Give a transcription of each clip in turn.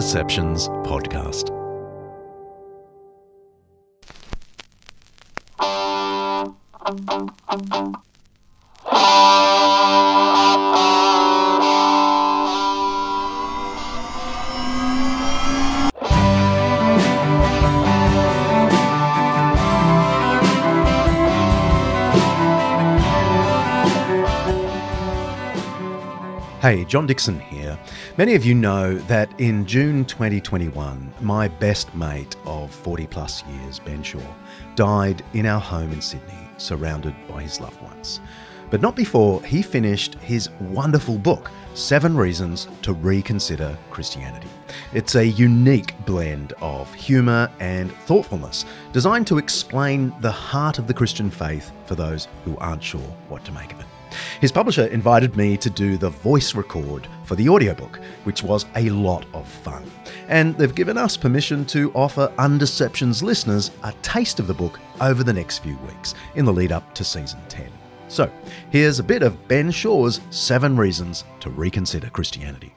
Undeceptions podcast. Hey, John Dickson here. Many of you know that in June 2021, my best mate of 40 plus years, Ben Shaw, died in our home in Sydney, surrounded by his loved ones. But not before he finished his wonderful book, Seven Reasons to Reconsider Christianity. It's a unique blend of humour and thoughtfulness, designed to explain the heart of the Christian faith for those who aren't sure what to make of it. His publisher invited me to do the voice record for the audiobook, which was a lot of fun. And they've given us permission to offer Undeceptions listeners a taste of the book over the next few weeks in the lead up to season 10. So, here's a bit of Ben Shaw's Seven Reasons to Reconsider Christianity.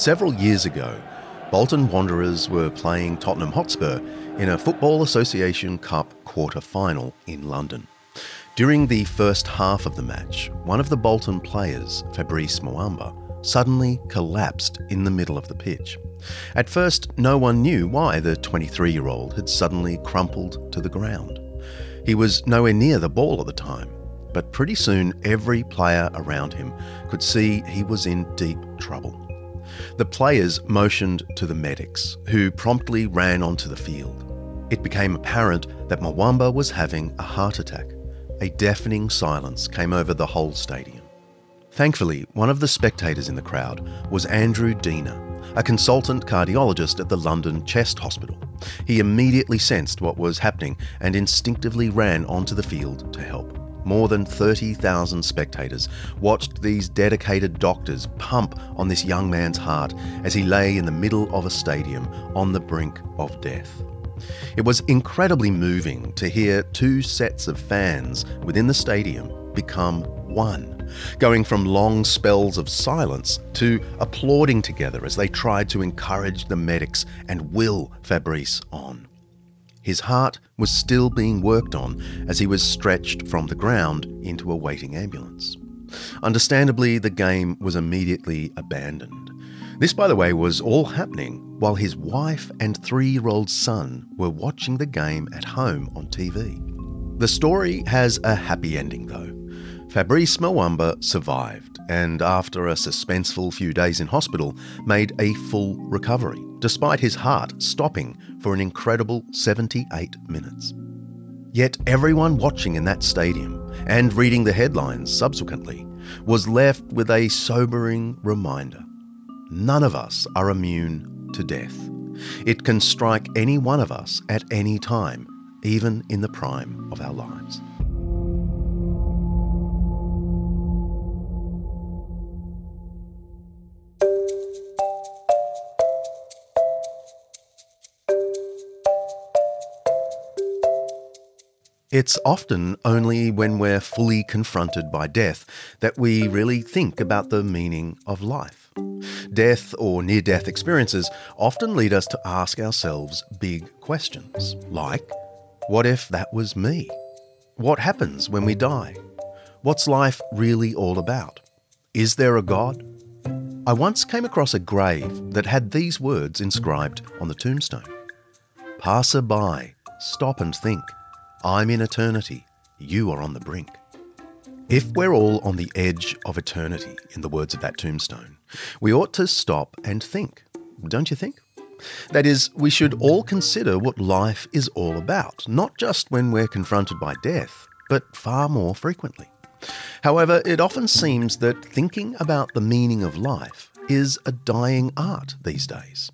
Several years ago, Bolton Wanderers were playing Tottenham Hotspur in a Football Association Cup quarter final in London. During the first half of the match, one of the Bolton players, Fabrice Muamba, suddenly collapsed in the middle of the pitch. At first, no one knew why the 23 year old had suddenly crumpled to the ground. He was nowhere near the ball at the time, but pretty soon every player around him could see he was in deep trouble. The players motioned to the medics, who promptly ran onto the field. It became apparent that Muamba was having a heart attack. A deafening silence came over the whole stadium. Thankfully, one of the spectators in the crowd was Andrew Deaner, a consultant cardiologist at the London Chest Hospital. He immediately sensed what was happening and instinctively ran onto the field to help. More than 30,000 spectators watched these dedicated doctors pump on this young man's heart as he lay in the middle of a stadium on the brink of death. It was incredibly moving to hear two sets of fans within the stadium become one, going from long spells of silence to applauding together as they tried to encourage the medics and will Fabrice on. His heart was still being worked on as he was stretched from the ground into a waiting ambulance. Understandably, the game was immediately abandoned. This, by the way, was all happening while his wife and three year old son were watching the game at home on TV. The story has a happy ending, though. Fabrice Muamba survived and, after a suspenseful few days in hospital, made a full recovery, despite his heart stopping for an incredible 78 minutes. Yet everyone watching in that stadium and reading the headlines subsequently was left with a sobering reminder. None of us are immune to death. It can strike any one of us at any time, even in the prime of our lives. It's often only when we're fully confronted by death that we really think about the meaning of life. Death or near death experiences often lead us to ask ourselves big questions, like what if that was me? What happens when we die? What's life really all about? Is there a God? I once came across a grave that had these words inscribed on the tombstone Passer by, stop and think. I'm in eternity, you are on the brink. If we're all on the edge of eternity, in the words of that tombstone, we ought to stop and think, don't you think? That is, we should all consider what life is all about, not just when we're confronted by death, but far more frequently. However, it often seems that thinking about the meaning of life is a dying art these days.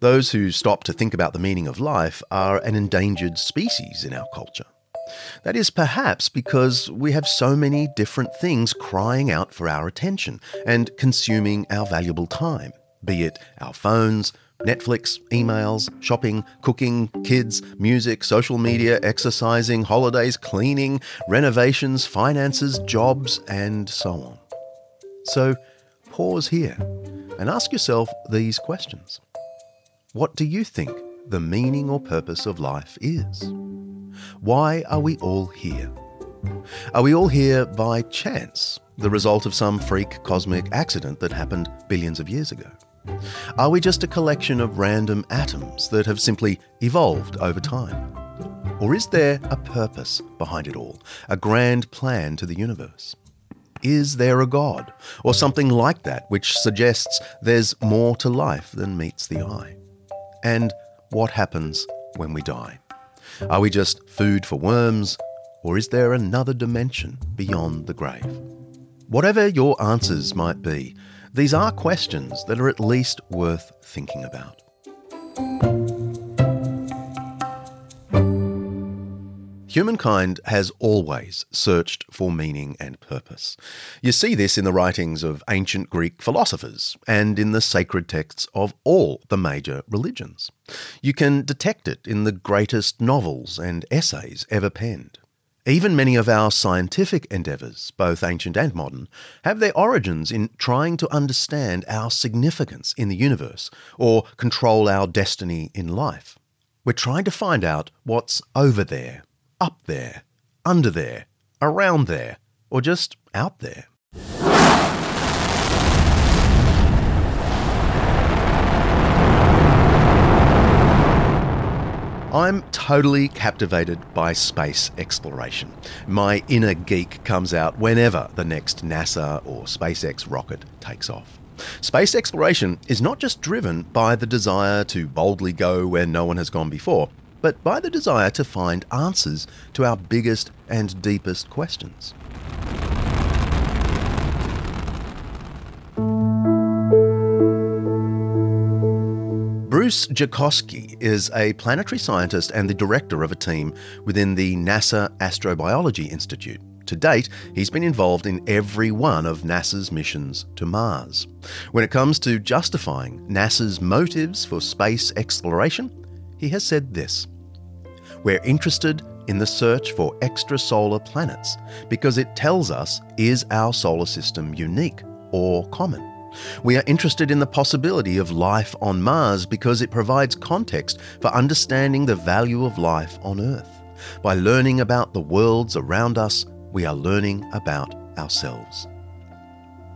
Those who stop to think about the meaning of life are an endangered species in our culture. That is perhaps because we have so many different things crying out for our attention and consuming our valuable time, be it our phones, Netflix, emails, shopping, cooking, kids, music, social media, exercising, holidays, cleaning, renovations, finances, jobs, and so on. So pause here and ask yourself these questions What do you think the meaning or purpose of life is? Why are we all here? Are we all here by chance, the result of some freak cosmic accident that happened billions of years ago? Are we just a collection of random atoms that have simply evolved over time? Or is there a purpose behind it all, a grand plan to the universe? Is there a God, or something like that, which suggests there's more to life than meets the eye? And what happens when we die? Are we just food for worms, or is there another dimension beyond the grave? Whatever your answers might be, these are questions that are at least worth thinking about. Humankind has always searched for meaning and purpose. You see this in the writings of ancient Greek philosophers and in the sacred texts of all the major religions. You can detect it in the greatest novels and essays ever penned. Even many of our scientific endeavours, both ancient and modern, have their origins in trying to understand our significance in the universe or control our destiny in life. We're trying to find out what's over there, up there, under there, around there, or just out there. I'm totally captivated by space exploration. My inner geek comes out whenever the next NASA or SpaceX rocket takes off. Space exploration is not just driven by the desire to boldly go where no one has gone before, but by the desire to find answers to our biggest and deepest questions. Bruce Jakosky is a planetary scientist and the director of a team within the NASA Astrobiology Institute. To date, he's been involved in every one of NASA's missions to Mars. When it comes to justifying NASA's motives for space exploration, he has said this We're interested in the search for extrasolar planets because it tells us is our solar system unique or common? We are interested in the possibility of life on Mars because it provides context for understanding the value of life on Earth. By learning about the worlds around us, we are learning about ourselves.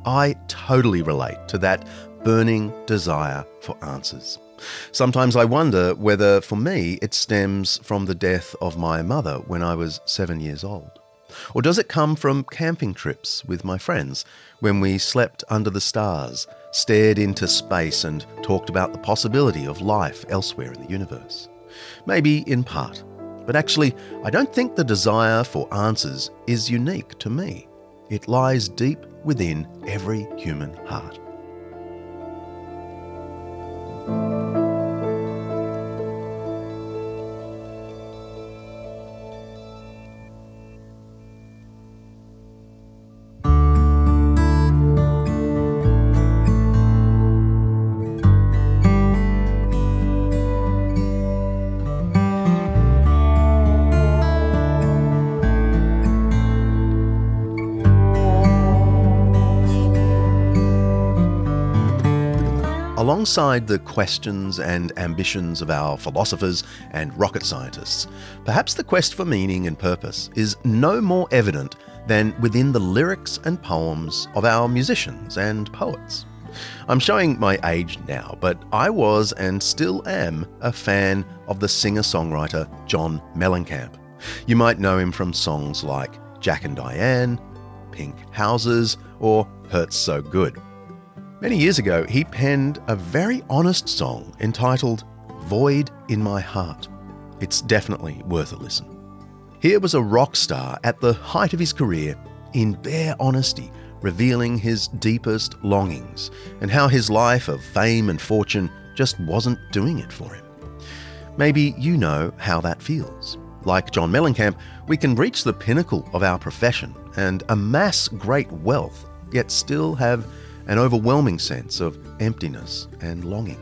I totally relate to that burning desire for answers. Sometimes I wonder whether, for me, it stems from the death of my mother when I was seven years old. Or does it come from camping trips with my friends when we slept under the stars, stared into space, and talked about the possibility of life elsewhere in the universe? Maybe in part. But actually, I don't think the desire for answers is unique to me. It lies deep within every human heart. Alongside the questions and ambitions of our philosophers and rocket scientists, perhaps the quest for meaning and purpose is no more evident than within the lyrics and poems of our musicians and poets. I'm showing my age now, but I was and still am a fan of the singer songwriter John Mellencamp. You might know him from songs like Jack and Diane, Pink Houses, or Hurts So Good. Many years ago, he penned a very honest song entitled Void in My Heart. It's definitely worth a listen. Here was a rock star at the height of his career, in bare honesty, revealing his deepest longings and how his life of fame and fortune just wasn't doing it for him. Maybe you know how that feels. Like John Mellencamp, we can reach the pinnacle of our profession and amass great wealth, yet still have an overwhelming sense of emptiness and longing.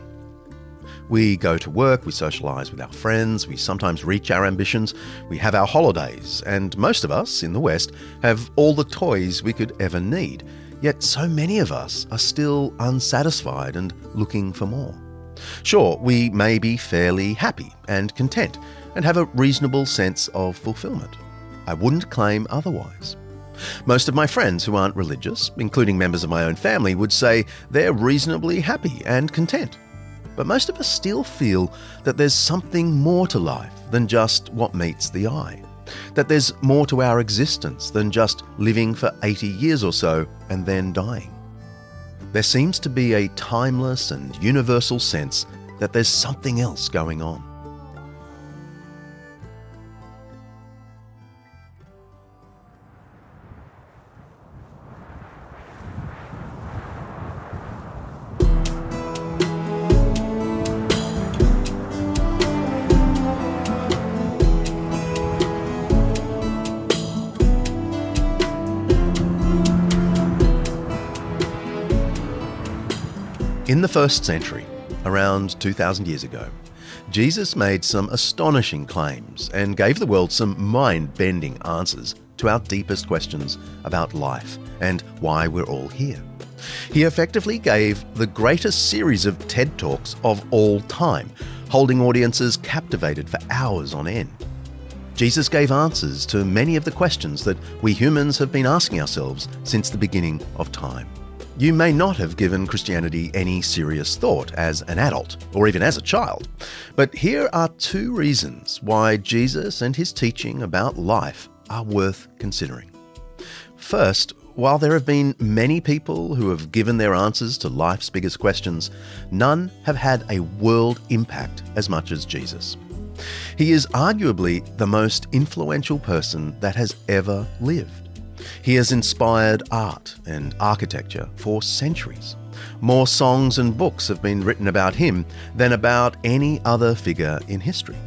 We go to work, we socialise with our friends, we sometimes reach our ambitions, we have our holidays, and most of us in the West have all the toys we could ever need. Yet so many of us are still unsatisfied and looking for more. Sure, we may be fairly happy and content and have a reasonable sense of fulfillment. I wouldn't claim otherwise. Most of my friends who aren't religious, including members of my own family, would say they're reasonably happy and content. But most of us still feel that there's something more to life than just what meets the eye. That there's more to our existence than just living for 80 years or so and then dying. There seems to be a timeless and universal sense that there's something else going on. First century, around 2,000 years ago, Jesus made some astonishing claims and gave the world some mind bending answers to our deepest questions about life and why we're all here. He effectively gave the greatest series of TED Talks of all time, holding audiences captivated for hours on end. Jesus gave answers to many of the questions that we humans have been asking ourselves since the beginning of time. You may not have given Christianity any serious thought as an adult or even as a child, but here are two reasons why Jesus and his teaching about life are worth considering. First, while there have been many people who have given their answers to life's biggest questions, none have had a world impact as much as Jesus. He is arguably the most influential person that has ever lived. He has inspired art and architecture for centuries. More songs and books have been written about him than about any other figure in history.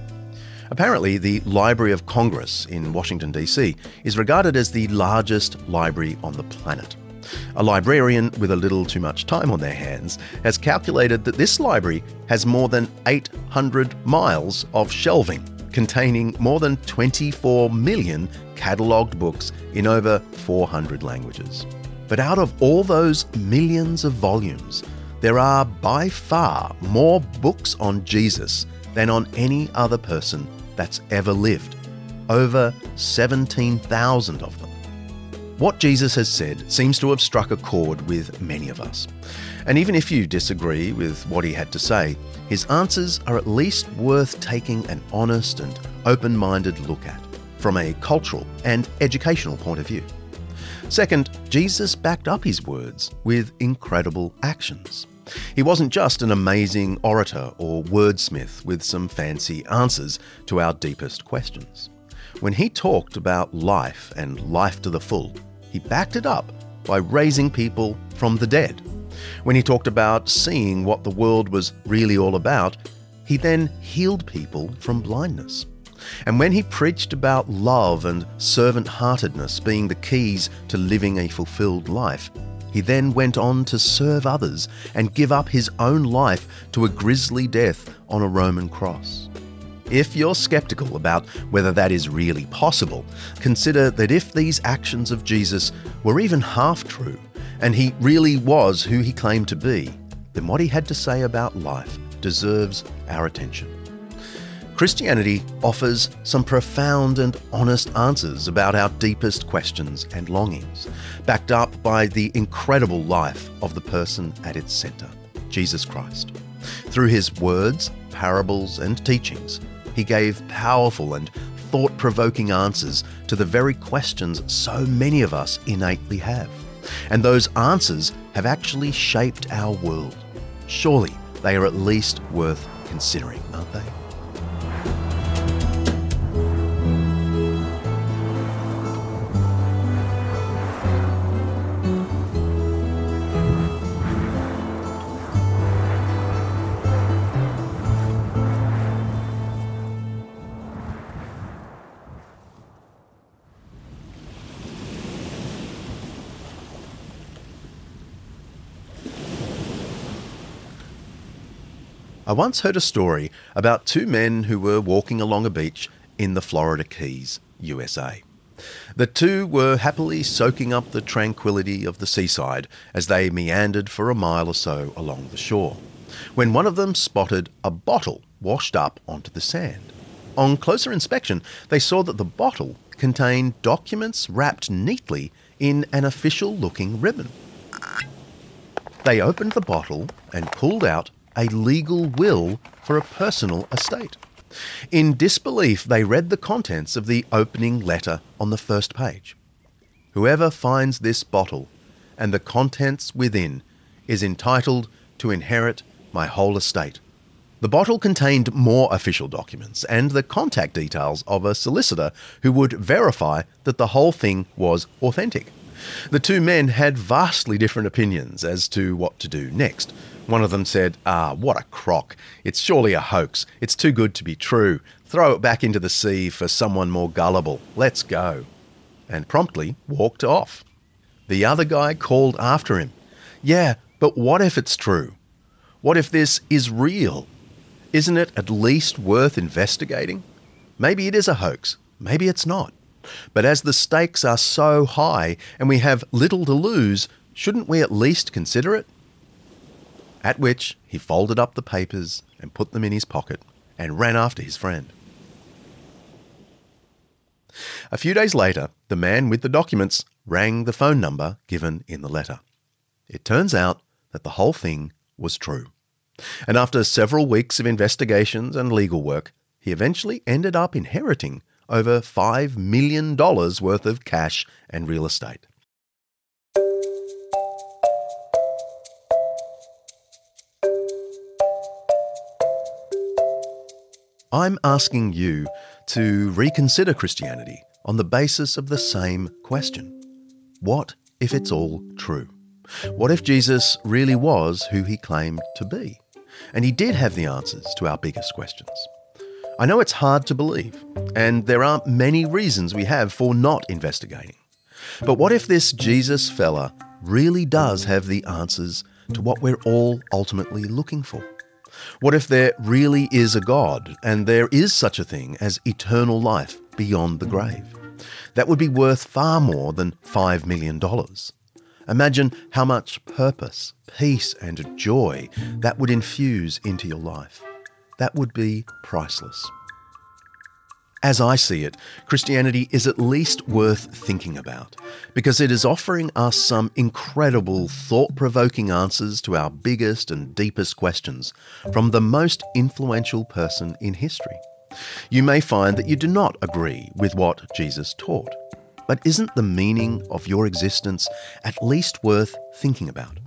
Apparently, the Library of Congress in Washington, D.C. is regarded as the largest library on the planet. A librarian with a little too much time on their hands has calculated that this library has more than 800 miles of shelving containing more than 24 million catalogued books in over 400 languages. But out of all those millions of volumes, there are by far more books on Jesus than on any other person that's ever lived. Over 17,000 of them. What Jesus has said seems to have struck a chord with many of us. And even if you disagree with what he had to say, his answers are at least worth taking an honest and open minded look at from a cultural and educational point of view. Second, Jesus backed up his words with incredible actions. He wasn't just an amazing orator or wordsmith with some fancy answers to our deepest questions. When he talked about life and life to the full, he backed it up by raising people from the dead. When he talked about seeing what the world was really all about, he then healed people from blindness. And when he preached about love and servant heartedness being the keys to living a fulfilled life, he then went on to serve others and give up his own life to a grisly death on a Roman cross. If you're skeptical about whether that is really possible, consider that if these actions of Jesus were even half true, and he really was who he claimed to be, then what he had to say about life deserves our attention. Christianity offers some profound and honest answers about our deepest questions and longings, backed up by the incredible life of the person at its centre, Jesus Christ. Through his words, parables, and teachings, he gave powerful and thought provoking answers to the very questions so many of us innately have. And those answers have actually shaped our world. Surely they are at least worth considering, aren't they? Once heard a story about two men who were walking along a beach in the Florida Keys, USA. The two were happily soaking up the tranquility of the seaside as they meandered for a mile or so along the shore, when one of them spotted a bottle washed up onto the sand. On closer inspection, they saw that the bottle contained documents wrapped neatly in an official looking ribbon. They opened the bottle and pulled out a legal will for a personal estate. In disbelief, they read the contents of the opening letter on the first page. Whoever finds this bottle and the contents within is entitled to inherit my whole estate. The bottle contained more official documents and the contact details of a solicitor who would verify that the whole thing was authentic. The two men had vastly different opinions as to what to do next. One of them said, Ah, what a crock. It's surely a hoax. It's too good to be true. Throw it back into the sea for someone more gullible. Let's go. And promptly walked off. The other guy called after him. Yeah, but what if it's true? What if this is real? Isn't it at least worth investigating? Maybe it is a hoax. Maybe it's not. But as the stakes are so high and we have little to lose, shouldn't we at least consider it? At which he folded up the papers and put them in his pocket and ran after his friend. A few days later, the man with the documents rang the phone number given in the letter. It turns out that the whole thing was true. And after several weeks of investigations and legal work, he eventually ended up inheriting over $5 million worth of cash and real estate. I'm asking you to reconsider Christianity on the basis of the same question What if it's all true? What if Jesus really was who he claimed to be? And he did have the answers to our biggest questions. I know it's hard to believe, and there aren't many reasons we have for not investigating. But what if this Jesus fella really does have the answers to what we're all ultimately looking for? What if there really is a God and there is such a thing as eternal life beyond the grave? That would be worth far more than $5 million. Imagine how much purpose, peace, and joy that would infuse into your life that would be priceless. As I see it, Christianity is at least worth thinking about because it is offering us some incredible, thought provoking answers to our biggest and deepest questions from the most influential person in history. You may find that you do not agree with what Jesus taught, but isn't the meaning of your existence at least worth thinking about?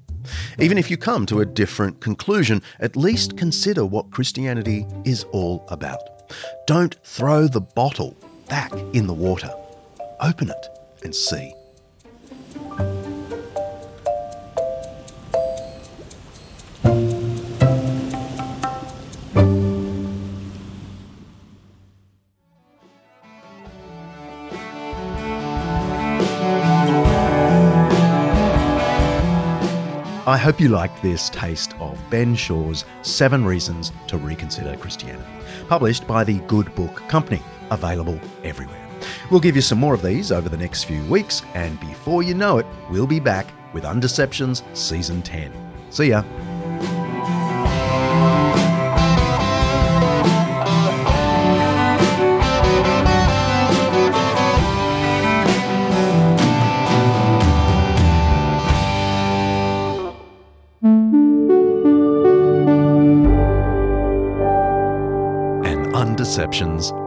Even if you come to a different conclusion, at least consider what Christianity is all about. Don't throw the bottle back in the water. Open it and see. Hope you liked this taste of Ben Shaw's Seven Reasons to Reconsider Christianity, published by the Good Book Company, available everywhere. We'll give you some more of these over the next few weeks, and before you know it, we'll be back with Undeceptions Season 10. See ya. Podcast.